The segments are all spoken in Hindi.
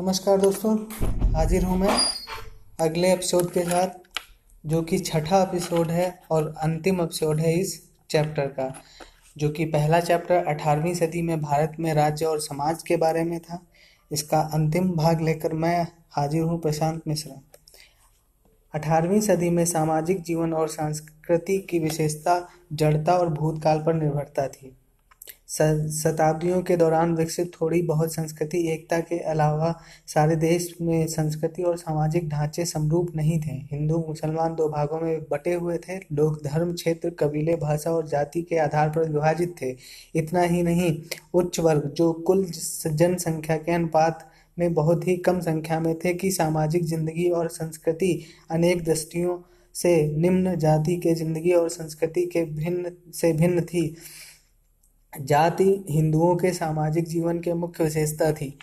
नमस्कार दोस्तों, हाजिर हूँ मैं अगले एपिसोड के साथ, जो कि छठा एपिसोड है और अंतिम एपिसोड है इस चैप्टर का, जो कि पहला चैप्टर अठारहवीं सदी में भारत में राज्य और समाज के बारे में था। इसका अंतिम भाग लेकर मैं हाजिर हूँ प्रशांत मिश्रा। अठारहवीं सदी में सामाजिक जीवन और संस्कृति की विशेषता, जड़ता और भूतकाल पर निर्भरता थी। शताब्दियों के दौरान विकसित थोड़ी बहुत संस्कृति, एकता के अलावा सारे देश में संस्कृति और सामाजिक ढांचे समरूप नहीं थे। हिंदू, मुसलमान दो भागों में बटे हुए थे। लोग धर्म, क्षेत्र, कबीले, भाषा और जाति के आधार पर विभाजित थे। इतना ही नहीं, उच्च वर्ग, जो कुल जनसंख्या के अनुपात में बहुत ही कम संख्या में थे कि सामाजिक ज़िंदगी और संस्कृति अनेक दृष्टियों से निम्न जाति के ज़िंदगी और संस्कृति के भिन्न से भिन्न थी। जाति हिंदुओं के सामाजिक जीवन के मुख्य विशेषता थी।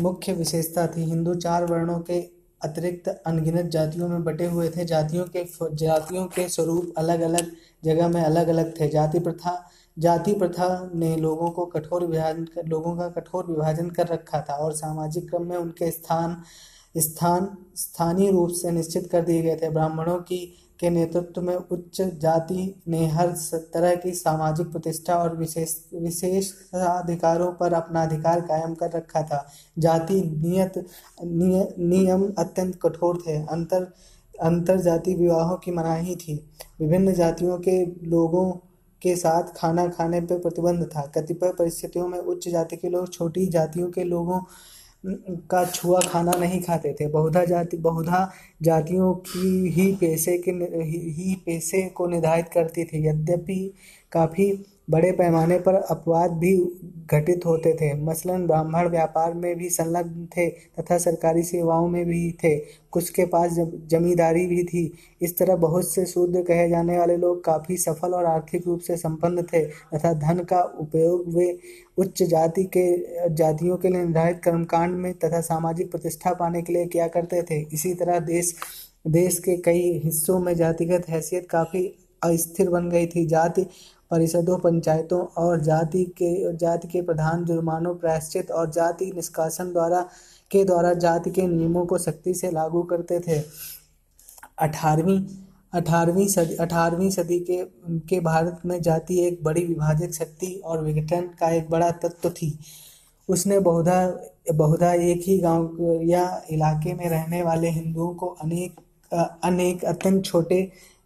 मुख्य विशेषता थी हिंदू चार वर्णों के अतिरिक्त अनगिनत जातियों में बटे हुए थे। जातियों के जातियों के स्वरूप अलग अलग जगह में अलग अलग थे। जाति प्रथा जाति प्रथा ने लोगों को कठोर विभाजन कर, लोगों का कठोर विभाजन कर रखा था और सामाजिक क्रम में उनके स्थान स्थान स्थानीय रूप से निश्चित कर दिए गए थे। ब्राह्मणों की के नेतृत्व में उच्च जाति ने हर तरह की सामाजिक प्रतिष्ठा और विशेष विशेष अधिकारों पर अपना अधिकार कायम कर रखा था। जाति नियत निय, नियम अत्यंत कठोर थे। अंतर अंतर जाति विवाहों की मनाही थी। विभिन्न जातियों के लोगों के साथ खाना खाने पर प्रतिबंध था। कतिपय परिस्थितियों में उच्च जाति के लोग छोटी जातियों के लोगों का छुआ खाना नहीं खाते थे। बहुधा जाति, बहुधा जातियों की ही पैसे के ही पैसे को निर्धारित करती थी। यद्यपि काफ़ी बड़े पैमाने पर अपवाद भी घटित होते थे। मसलन ब्राह्मण व्यापार में भी संलग्न थे तथा सरकारी सेवाओं में भी थे। कुछ के पास जमींदारी भी थी। इस तरह बहुत से शूद्र कहे जाने वाले लोग काफ़ी सफल और आर्थिक रूप से संपन्न थे तथा धन का उपयोग वे उच्च जाति के, जातियों के लिए निर्धारित कर्मकांड में तथा सामाजिक प्रतिष्ठा पाने के लिए किया करते थे। इसी तरह देश देश के कई हिस्सों में जातिगत हैसियत काफ़ी अस्थिर बन गई थी। जाति परिषदों, पंचायतों और जाति के जाति के प्रधान जुर्मानों, प्रायश्चित और जाति निष्कासन द्वारा, के द्वारा जाति के नियमों को सख्ती से लागू करते थे। अठारहवीं अठारहवीं सदी अठारहवीं सदी के के भारत में जाति एक बड़ी विभाजक शक्ति और विघटन का एक बड़ा तत्व थी। उसने बहुधा बहुधा एक ही गाँव या इलाके में रहने वाले हिंदुओं को अनेक अनेक अत्यंत छोटे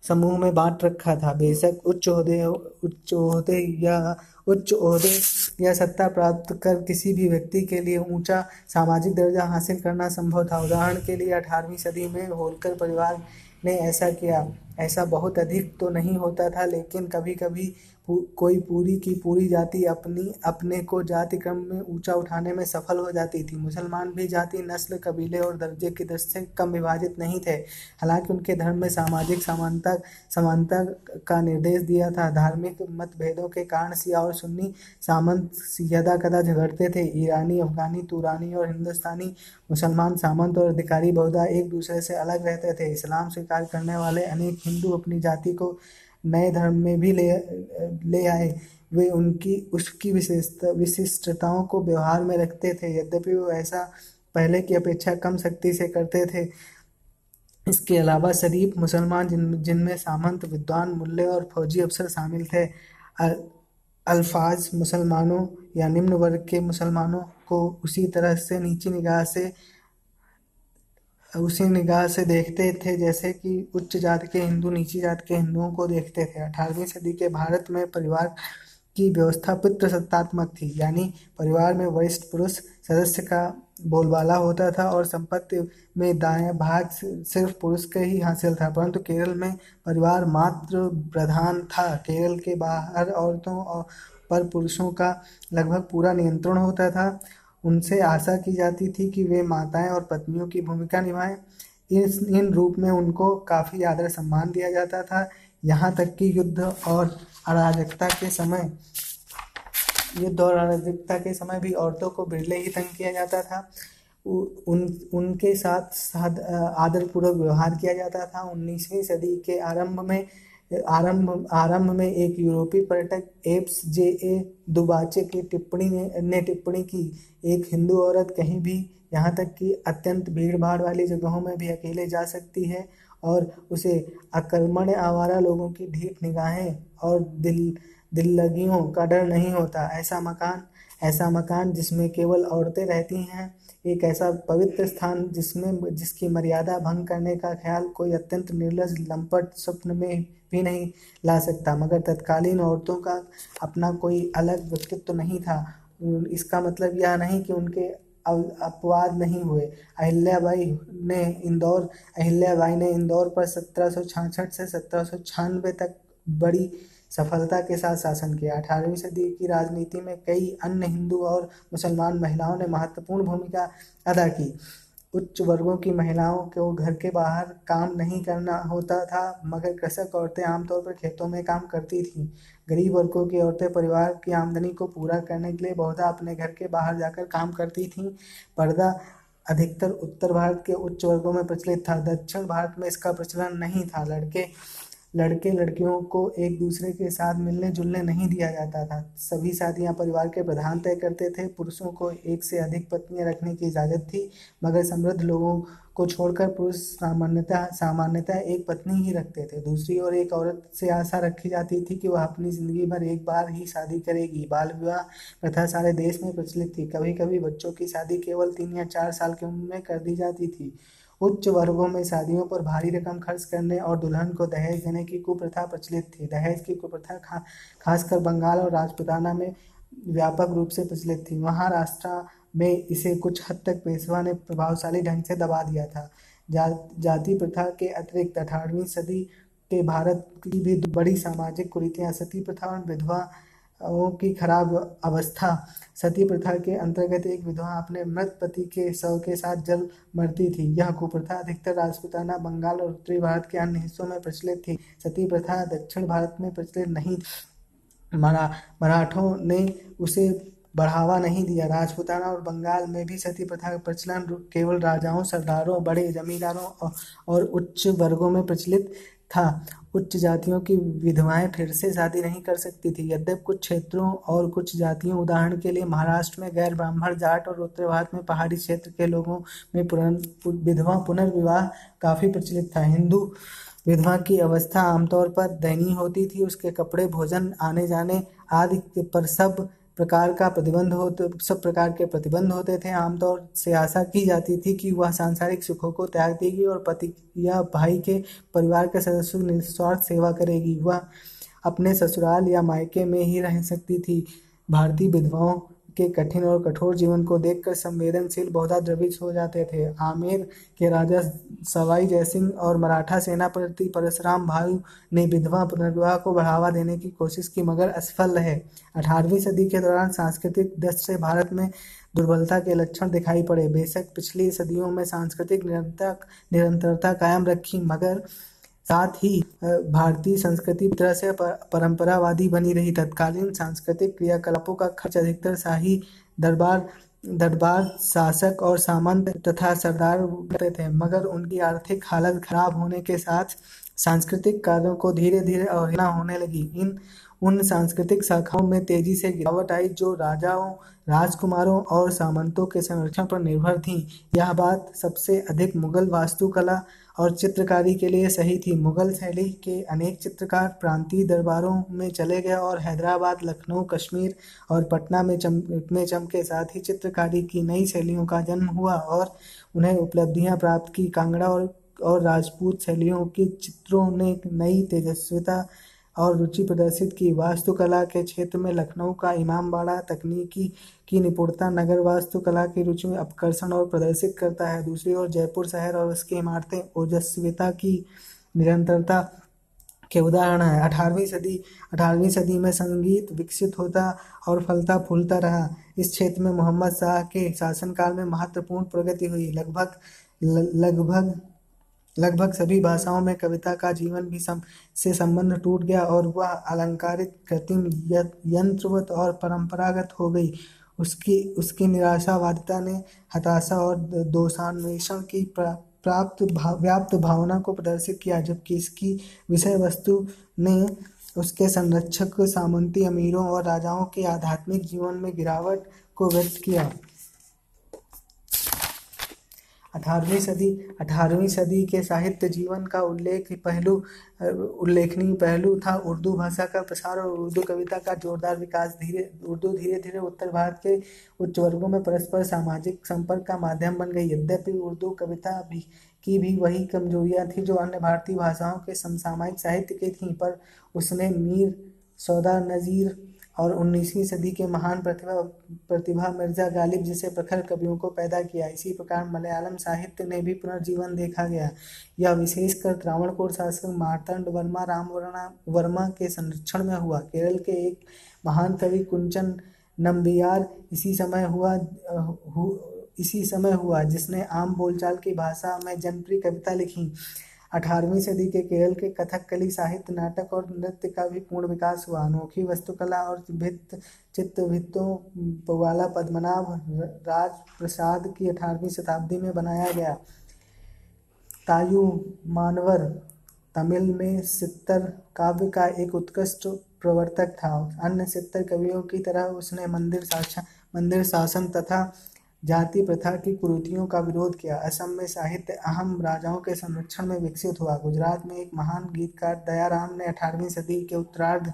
समूह में बांट रखा था। बेशक उच्च उच्चे उच्च ओहदे या उच्च ओहदे या सत्ता प्राप्त कर किसी भी व्यक्ति के लिए ऊँचा सामाजिक दर्जा हासिल करना संभव था। उदाहरण के लिए अठारहवीं सदी में होलकर परिवार ने ऐसा किया। ऐसा बहुत अधिक तो नहीं होता था, लेकिन कभी कभी कोई पूरी की पूरी जाति अपनी, अपने को जाति क्रम में ऊँचा उठाने में सफल हो जाती थी। मुसलमान भी जाति, नस्ल, कबीले और दर्जे की दृष्टि से कम विभाजित नहीं थे। हालाँकि उनके धर्म में सामाजिक समानता समानता का निर्देश दिया था। धार्मिक मतभेदों के कारण सिया और सुन्नी सामंत यदा कदा झगड़ते थे। ईरानी, अफगानी, तुरानी और हिंदुस्तानी मुसलमान सामंत और अधिकारी बहुधा एक दूसरे से अलग रहते थे। इस्लाम स्वीकार करने वाले अनेक हिंदू अपनी जाति को नए धर्म में भी ले ले आए। वे उनकी, उसकी विशेषता, विशिष्टताओं को व्यवहार में रखते थे। यद्यपि वो ऐसा पहले की अपेक्षा कम शक्ति से करते थे। इसके अलावा शरीफ, मुसलमान जिन, जिनमें सामंत, विद्वान मूल्य और फौजी अफसर शामिल थे अल्फाज मुसलमानों या निम्न वर्ग के मुसलमानों को उसी तरह से नीची निगाह से उसी निगाह से देखते थे जैसे कि उच्च जात के हिंदू, नीची जात के हिंदुओं को देखते थे। अठारहवीं सदी के भारत में परिवार की व्यवस्था पितृसत्तात्मक थी, यानी परिवार में वरिष्ठ पुरुष सदस्य का बोलबाला होता था और संपत्ति में दाएँ भाग सिर्फ़ पुरुष के ही हासिल था, परंतु केरल में परिवार मात्र प्रधान था। केरल के बाहर औरतों और पर पुरुषों का लगभग पूरा नियंत्रण होता था उनसे आशा की जाती थी कि वे माताएँ और पत्नियों की भूमिका निभाएँ। इस, इन रूप में उनको काफ़ी आदर सम्मान दिया जाता था। यहाँ तक कि युद्ध और अराजकता के समय, युद्ध और अराजकता के समय भी औरतों को बिरले ही तंग किया जाता था। उन, उनके साथ आदरपूर्वक व्यवहार किया जाता था। उन्नीसवीं सदी के आरंभ में आरंभ आरंभ में एक यूरोपीय पर्यटक, एप्स जे ए दुबाचे की टिप्पणी ने टिप्पणी की। एक हिंदू औरत कहीं भी यहाँ तक कि अत्यंत भीड़ भाड़ वाली जगहों में भी अकेले जा सकती है और उसे अकर्मण्य आवारा लोगों की ढीठ निगाहें और दिल दिल लगियों का डर नहीं होता। ऐसा मकान ऐसा मकान जिसमें केवल औरतें रहती हैं, एक ऐसा पवित्र स्थान जिसमें, जिसकी मर्यादा भंग करने का ख्याल कोई अत्यंत निर्लज लंपट स्वप्न में भी नहीं ला सकता। मगर तत्कालीन औरतों का अपना कोई अलग व्यक्तित्व तो नहीं था। इसका मतलब यह नहीं कि उनके अपवाद नहीं हुए। अहिल्याबाई ने इंदौर, अहिल्याबाई ने इंदौर पर सत्रह से सत्रह सौ छियानबे तक बड़ी सफलता के साथ शासन किया। अठारहवीं सदी की राजनीति में कई अन्य हिंदू और मुसलमान महिलाओं ने महत्वपूर्ण भूमिका अदा की। उच्च वर्गों की महिलाओं को घर के बाहर काम नहीं करना होता था, मगर कृषक औरतें आमतौर पर खेतों में काम करती थीं। गरीब वर्गों की औरतें परिवार की आमदनी को पूरा करने के लिए बहुधा अपने घर के बाहर जाकर काम करती थीं। पर्दा अधिकतर उत्तर भारत के उच्च वर्गों में प्रचलित था, दक्षिण भारत में इसका प्रचलन नहीं था। लड़के लड़के लड़कियों को एक दूसरे के साथ मिलने जुलने नहीं दिया जाता था। सभी शादियाँ परिवार के प्रधान तय करते थे, पुरुषों को एक से अधिक पत्नियाँ रखने की इजाज़त थी, मगर समृद्ध लोगों को छोड़कर पुरुष सामान्यतः सामान्यतः एक पत्नी ही रखते थे। दूसरी ओर एक औरत से आशा रखी जाती थी कि वह अपनी ज़िंदगी भर एक बार ही शादी करेगी। बाल विवाह प्रथा सारे देश में प्रचलित थी। कभी कभी बच्चों की शादी केवल तीन या चार साल की उम्र में कर दी जाती थी। उच्च वर्गों में शादियों पर भारी रकम खर्च करने और दुल्हन को दहेज देने की कुप्रथा प्रचलित थी। दहेज की कुप्रथा खा खासकर बंगाल और राजपुताना में व्यापक रूप से प्रचलित थी। महाराष्ट्र में इसे कुछ हद तक पेशवा ने प्रभावशाली ढंग से दबा दिया था। जा, जाति प्रथा के अतिरिक्त अठारहवीं सदी के भारत की भी बड़ी सामाजिक कुरीतियाँ सती प्रथा और विधवा की खराब अवस्था। सती प्रथा के अंतर्गत एक विधवा अपने मृत पति के शव के साथ जल मरती थी। यह कुप्रथा अधिकतर राजपुताना, बंगाल और उत्तरी भारत के अन्य हिस्सों में प्रचलित थी। सती प्रथा दक्षिण भारत में प्रचलित नहीं मरा। मराठों ने उसे बढ़ावा नहीं दिया। राजपुताना और बंगाल में भी सती प्रथा का प्रचलन केवल राजाओं, सरदारों, बड़े जमींदारों और उच्च वर्गों में प्रचलित था। उच्च जातियों की विधवाएँ फिर से शादी नहीं कर सकती थी। यद्यप कुछ क्षेत्रों और कुछ जातियों, उदाहरण के लिए महाराष्ट्र में गैर ब्राह्मण जाट और उत्तर भारत में पहाड़ी क्षेत्र के लोगों में विधवा पुनर्विवाह काफ़ी प्रचलित था। हिंदू विधवा की अवस्था आमतौर पर दयनीय होती थी। उसके कपड़े, भोजन आने जाने आदि पर सब प्रकार का प्रतिबंध होते सब प्रकार के प्रतिबंध होते थे। आमतौर से आशा की जाती थी कि वह सांसारिक सुखों को त्याग देगी और पति या भाई के परिवार के सदस्यों की निस्वार्थ सेवा करेगी। वह अपने ससुराल या मायके में ही रह सकती थी। भारतीय विधवाओं के कठिन और कठोर जीवन को देखकर संवेदनशील बहुधा द्रवित हो जाते थे। आमेर के राजा सवाई जयसिंह और मराठा सेनापति परशुराम भाई ने विधवा पुनर्विवाह को बढ़ावा देने की कोशिश की, मगर असफल रहे। अठारहवीं सदी के दौरान सांस्कृतिक दृष्टि से भारत में दुर्बलता के लक्षण दिखाई पड़े। बेशक पिछली सदियों में सांस्कृतिक निरंतर निरंतरता कायम रखी, मगर साथ ही भारतीय संस्कृति तरह से परंपरावादी बनी रही। तत्कालीन सांस्कृतिक क्रियाकलापों का खर्च अधिकतर शाही दरबार दरबार शासक और सामंत तथा सरदार करते थे, मगर उनकी आर्थिक हालत खराब होने के साथ सांस्कृतिक कार्यों को धीरे धीरे अवहेलना होने लगी। इन उन सांस्कृतिक शाखाओं में तेज़ी से गिरावट आई, जो राजाओं, राजकुमारों और सामंतों के संरक्षण पर निर्भर थीं। यह बात सबसे अधिक मुगल वास्तुकला और चित्रकारी के लिए सही थी। मुगल शैली के अनेक चित्रकार प्रांतीय दरबारों में चले गए और हैदराबाद, लखनऊ, कश्मीर और पटना में चम, में चमके। साथ ही चित्रकारी की नई शैलियों का जन्म हुआ और उन्हें उपलब्धियाँ प्राप्त की। कांगड़ा और और राजपूत शैलियों के चित्रों ने नई तेजस्विता और रुचि प्रदर्शित की। वास्तुकला के क्षेत्र में लखनऊ का इमामबाड़ा तकनीकी की निपुणता नगर वास्तुकला की रुचि में अपकर्षण और प्रदर्शित करता है। दूसरी ओर जयपुर शहर और उसकी इमारतें ओजस्विता की निरंतरता के उदाहरण है। अठारहवीं सदी अठारहवीं सदी में संगीत विकसित होता और फलता फूलता रहा। इस क्षेत्र में मोहम्मद शाह के शासनकाल में महत्वपूर्ण प्रगति हुई। लगभग लगभग लगभग सभी भाषाओं में कविता का जीवन भी सम, से संबंध टूट गया और वह अलंकारित कृत्रिम यंत्रवत और परंपरागत हो गई। उसकी उसकी निराशावादिता ने हताशा और दोषान्वेषण की प्रा, प्राप्त भा, व्याप्त भावना को प्रदर्शित किया जबकि इसकी विषय वस्तु ने उसके संरक्षक सामंती अमीरों और राजाओं के आध्यात्मिक जीवन में गिरावट को व्यक्त किया। अठारहवीं सदी अठारहवीं सदी के साहित्य जीवन का उल्लेख पहलू, उल्लेखनीय पहलू था उर्दू भाषा का प्रसार और उर्दू कविता का जोरदार विकास। धीरे, उर्दू धीरे धीरे उत्तर भारत के उच्च वर्गों में परस्पर सामाजिक संपर्क का माध्यम बन गई। यद्यपि उर्दू कविता भी, की भी वही कमजोरियाँ थी जो अन्य भारतीय भाषाओं के समसामयिक साहित्य की थीं, पर उसने मीर सौदा नज़ीर और उन्नीसवीं सदी के महान प्रतिभा प्रतिभा मिर्ज़ा गालिब जैसे प्रखर कवियों को पैदा किया। इसी प्रकार मलयालम साहित्य ने भी पुनर्जीवन देखा गया। यह विशेषकर त्रावणकोर शासक मार्तंड वर्मा राम वर्मा के संरक्षण में हुआ। केरल के एक महान कवि कुंचन नम्बियार इसी समय हुआ हु, इसी समय हुआ जिसने आम बोलचाल की भाषा में जनप्रिय कविता लिखी। अठारहवीं सदी के केरल के कथकली साहित्य, नाटक और नृत्य का भी पूर्ण विकास हुआ। अनोखी वस्तुकला और भित्त चित्रभित्तों वाला पद्मनाभ राज प्रसाद की अठारहवीं शताब्दी में बनाया गया। तायु मानवर, तमिल में सित्तर काव्य का एक उत्कृष्ट प्रवर्तक था। अन्य सित्तर कवियों की तरह उसने मंदिर शासन मंदिर शासन तथा जाति प्रथा की कुरीतियों का विरोध किया। असम में साहित्य अहम राजाओं के संरक्षण में विकसित हुआ। गुजरात में एक महान गीतकार दयाराम ने अठारहवीं सदी के उत्तरार्ध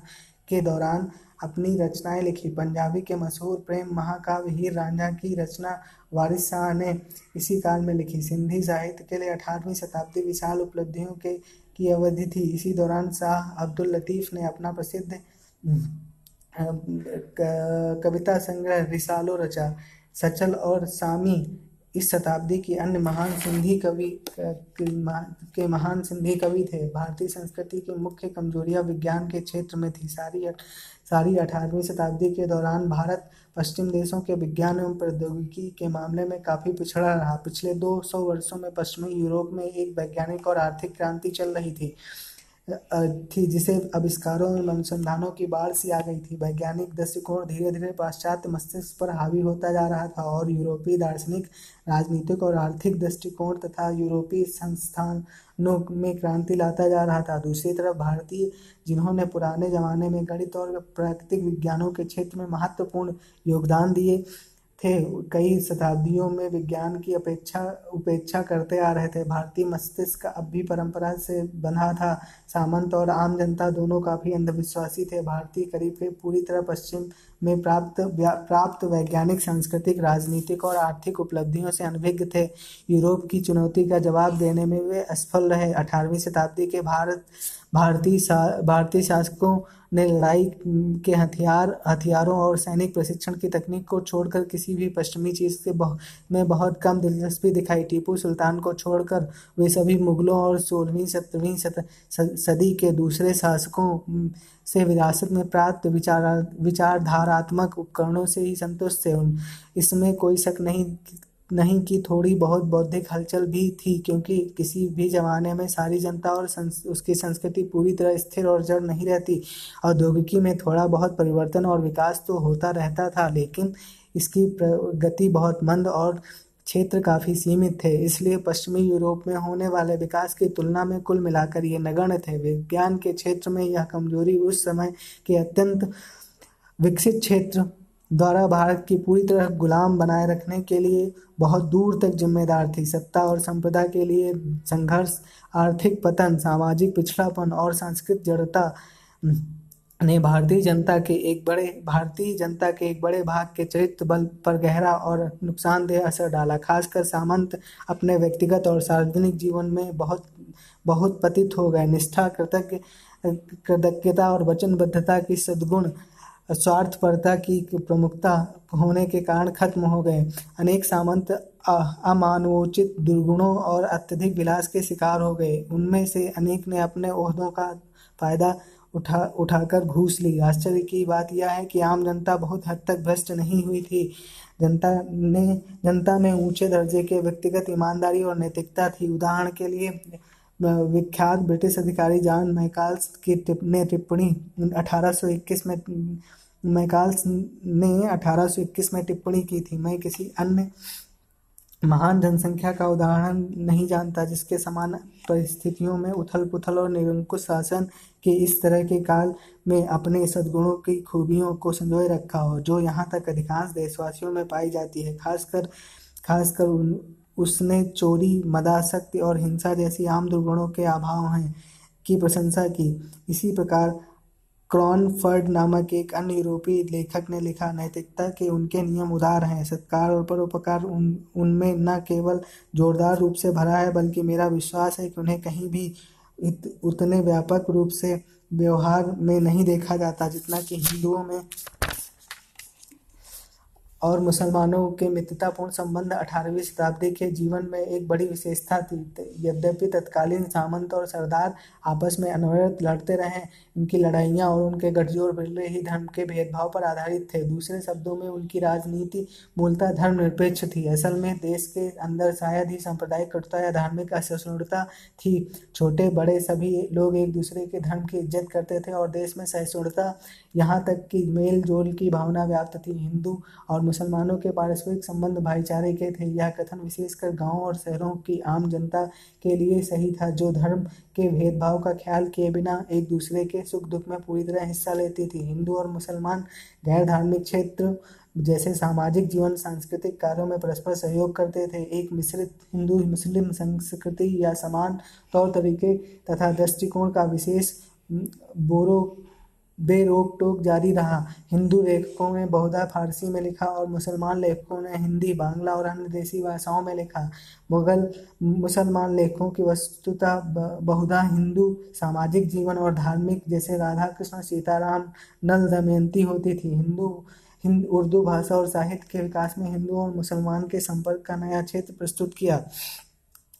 के दौरान अपनी रचनाएँ लिखी। पंजाबी के मशहूर प्रेम महाकाव्य हीर रांझा की रचना वारिस शाह ने इसी काल में लिखी। सिंधी साहित्य के लिए अठारहवीं शताब्दी विशाल उपलब्धियों के की अवधि थी। इसी दौरान शाह अब्दुल लतीफ़ ने अपना प्रसिद्ध कविता संग्रह रिसालो रचा। सचल और सामी इस शताब्दी की अन्य महान सिंधी कवि, के महान सिंधी कवि थे। भारतीय संस्कृति की मुख्य कमजोरियाँ विज्ञान के क्षेत्र में थी। सारी सारी अठारहवीं शताब्दी के दौरान भारत पश्चिम देशों के विज्ञान एवं प्रौद्योगिकी के मामले में काफ़ी पिछड़ा रहा। पिछले 200 वर्षों में पश्चिमी यूरोप में एक वैज्ञानिक और आर्थिक क्रांति चल रही थी। थी, जिसे आविष्कारों और अनुसंधानों की बाढ़ सी आ गई थी। वैज्ञानिक दृष्टिकोण धीरे धीरे पाश्चात्य मस्तिष्क पर हावी होता जा रहा था और यूरोपीय दार्शनिक, राजनीतिक और आर्थिक दृष्टिकोण तथा यूरोपीय संस्थानों में क्रांति लाता जा रहा था। दूसरी तरफ़ भारतीय, जिन्होंने पुराने जमाने में गणित और प्राकृतिक विज्ञानों के क्षेत्र में महत्वपूर्ण योगदान दिए थे, कई शताब्दियों में विज्ञान की अपेक्षा, उपेक्षा करते आ रहे थे। भारतीय मस्तिष्क अब भी परंपरा से बंधा था। सामंत और आम जनता दोनों काफ़ी अंधविश्वासी थे। भारतीय करीब पूरी तरह पश्चिम में प्राप्त प्राप्त वैज्ञानिक सांस्कृतिक राजनीतिक और आर्थिक उपलब्धियों से अनभिज्ञ थे। यूरोप की चुनौती का जवाब देने में वे असफल रहे। अठारहवीं शताब्दी के भारत भारतीय भारतीय शासकों ने लड़ाई के हथियार हथियारों और सैनिक प्रशिक्षण की तकनीक को छोड़कर किसी भी पश्चिमी चीज़ से बहु, में बहुत कम दिलचस्पी दिखाई। टीपू सुल्तान को छोड़कर वे सभी मुगलों और सोलहवीं सत्रहवीं सदी के दूसरे शासकों से विरासत में प्राप्त विचार विचारधारात्मक उपकरणों से ही संतुष्ट थे इसमें कोई शक नहीं नहीं कि थोड़ी बहुत बौद्धिक हलचल भी थी क्योंकि किसी भी जमाने में सारी जनता और संस, उसकी संस्कृति पूरी तरह स्थिर और जड़ नहीं रहती। औद्योगिकी में थोड़ा बहुत परिवर्तन और विकास तो होता रहता था लेकिन इसकी गति बहुत मंद और क्षेत्र काफ़ी सीमित थे, इसलिए पश्चिमी यूरोप में होने वाले विकास की तुलना में कुल मिलाकर ये नगण्य थे। विज्ञान के क्षेत्र में यह कमज़ोरी उस समय के अत्यंत विकसित क्षेत्र द्वारा भारत की पूरी तरह गुलाम बनाए रखने के लिए बहुत दूर तक जिम्मेदार थी। सत्ता और संपदा के लिए संघर्ष, आर्थिक पतन, सामाजिक पिछड़ापन और सांस्कृतिक जड़ता ने भारतीय जनता के एक बड़े, भारतीय जनता के एक बड़े भाग के चरित्र बल पर गहरा और नुकसानदेह असर डाला, खासकर सामंत अपने व्यक्तिगत और सार्वजनिक जीवन में बहुत बहुत पतित हो गए। निष्ठा, कृतज्ञ, कृतज्ञता और वचनबद्धता की सद्गुण, स्वार्थपरता की प्रमुखता होने के कारण खत्म हो गए। अनेक सामंत अमानवोचित दुर्गुणों और अत्यधिक विलास के शिकार हो गए। उनमें से अनेक ने अपने ओहदों का फ़ायदा उठा उठाकर घूस ली। आश्चर्य की बात यह है कि आम जनता बहुत हद तक भ्रष्ट नहीं हुई थी। जनता ने जनता में ऊँचे दर्जे के व्यक्तिगत ईमानदारी और नैतिकता थी। उदाहरण के लिए विख्यात ब्रिटिश अधिकारी जॉन मैकाल्स की टिप, ने टिप्पणी 1821 में मैकाल्स ने 1821 में टिप्पणी की थी। मैं किसी अन्य महान जनसंख्या का उदाहरण नहीं जानता, जिसके समान परिस्थितियों में उथल पुथल और निरंकुश शासन के इस तरह के काल में अपने सद्गुणों की खूबियों को संजोए रखा हो, जो यहाँ तक अधिकांश देशवासियों में पाई जाती है। खासकर खासकर उन उसने चोरी मदाशक्ति और हिंसा जैसी आम दुर्गुणों के अभाव हैं, की प्रशंसा की। इसी प्रकार क्रॉनफर्ड नामक एक अन्य यूरोपीय लेखक ने लिखा नैतिकता के उनके नियम उदार हैं। सत्कार और परोपकार उन न केवल जोरदार रूप से भरा है बल्कि मेरा विश्वास है कि उन्हें कहीं भी इत, उतने व्यापक रूप से व्यवहार में नहीं देखा जाता जितना कि हिंदुओं में। और मुसलमानों के मित्रतापूर्ण संबंध अठारहवीं शताब्दी के जीवन में एक बड़ी विशेषता थी। यद्यपि तत्कालीन सामंत और सरदार आपस में अनवरत लड़ते रहे उनकी लड़ाइयाँ और उनके गठजोड़ बिरले ही धर्म के भेदभाव पर आधारित थे। दूसरे शब्दों में उनकी राजनीति मूलतः धर्मनिरपेक्ष थी। असल में देश के अंदर शायद ही सांप्रदायिक कटुता या धार्मिक असहिष्णुता थी। छोटे, बड़े सभी लोग एक दूसरे के धर्म की इज़्ज़त करते थे और देश में सहिष्णुता यहाँ तक कि मेल जोल की भावना व्याप्त थी। हिंदू और मुसलमानों के पारस्परिक संबंध भाईचारे के थे। यह कथन विशेषकर गाँव और शहरों की आम जनता के लिए सही था। जो धर्म के भेदभाव का ख्याल किए बिना एक दूसरे के सुख दुख में पूरी तरह हिस्सा लेती थी। हिंदू और मुसलमान गैर धार्मिक क्षेत्र जैसे सामाजिक जीवन, सांस्कृतिक कार्यों में परस्पर सहयोग करते थे। एक मिश्रित हिंदू, मुस्लिम संस्कृति या समान तौर तरीके तथा दृष्टिकोण का विशेष बोरो बेरोक टोक जारी रहा। हिंदू लेखकों ने बहुधा फारसी में लिखा और मुसलमान लेखकों ने हिंदी, बांग्ला और अन्य देसी भाषाओं में लिखा। मुगल मुसलमान लेखकों की वस्तुतः बहुधा हिंदू सामाजिक जीवन और धार्मिक, जैसे राधा कृष्ण सीताराम, नल दमयंती होती थी। हिंदू, हिंद, उर्दू भाषा और साहित्य के विकास में हिंदू और मुसलमान के संपर्क का नया क्षेत्र प्रस्तुत किया।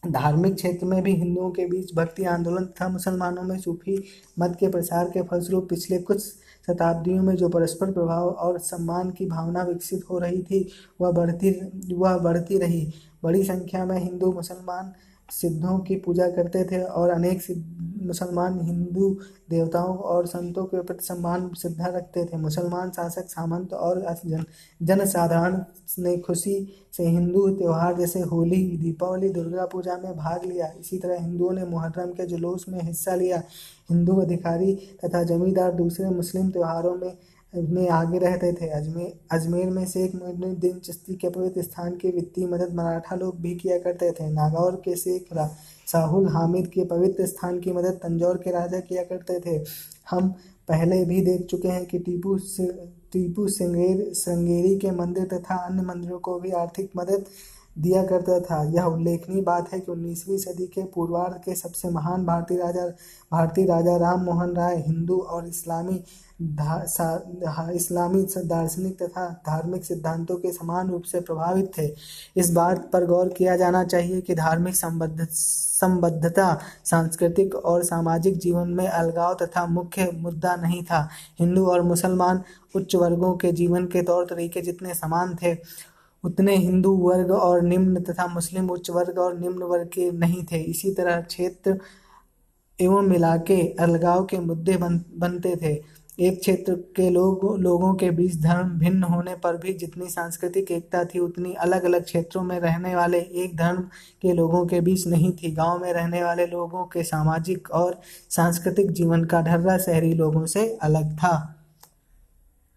धार्मिक क्षेत्र में भी हिंदुओं के बीच भक्ति आंदोलन तथा मुसलमानों में सूफी मत के प्रसार के फलस्वरूप पिछले कुछ शताब्दियों में जो परस्पर प्रभाव और सम्मान की भावना विकसित हो रही थी, वह बढ़ती वह बढ़ती रही। बड़ी संख्या में हिंदू, मुसलमान सिद्धों की पूजा करते थे और अनेक मुसलमान हिंदू देवताओं और संतों के प्रति सम्मान, श्रद्धा रखते थे। मुसलमान शासक, सामंत और जन, जनसाधारण ने खुशी से हिंदू त्यौहार जैसे होली, दीपावली, दुर्गा पूजा में भाग लिया। इसी तरह हिंदुओं ने मुहर्रम के जुलूस में हिस्सा लिया। हिंदू अधिकारी तथा जमींदार दूसरे मुस्लिम त्योहारों में में आगे रहते थे। अजमेर अजमेर में शेख मोइनुद्दीन चिश्ती के पवित्र स्थान की वित्तीय मदद मराठा लोग भी किया करते थे। नागौर के शेख साहुल हामिद के पवित्र स्थान की मदद तंजौर के राजा किया करते थे। हम पहले भी देख चुके हैं कि टीपू टीपू सिंगेर श्रृंगेरी के मंदिर तथा अन्य मंदिरों को भी आर्थिक मदद दिया करता था। यह उल्लेखनीय बात है कि उन्नीसवीं सदी के पूर्वार्ध के सबसे महान भारतीय राजा भारतीय राजा राम मोहन राय हिंदू और इस्लामी इस्लामी दार्शनिक तथा धार्मिक सिद्धांतों के समान रूप से प्रभावित थे। इस बात पर गौर किया जाना चाहिए कि धार्मिक संबद्ध संबद्धता सांस्कृतिक और सामाजिक जीवन में अलगाव तथा मुख्य मुद्दा नहीं था। हिंदू और मुसलमान उच्च वर्गों के जीवन के तौर तरीके जितने समान थे उतने हिंदू वर्ग और निम्न तथा मुस्लिम उच्च वर्ग और निम्न वर्ग के नहीं थे। इसी तरह क्षेत्र एवं मिलाके अलगाव के मुद्दे बन, बनते थे। एक क्षेत्र के लोग, लोगों के बीच धर्म भिन्न होने पर भी जितनी सांस्कृतिक एकता थी, उतनी अलग अलग क्षेत्रों में रहने वाले एक धर्म के लोगों के बीच नहीं थी। गाँव में रहने वाले लोगों के सामाजिक और सांस्कृतिक जीवन का ढर्रा शहरी लोगों से अलग था।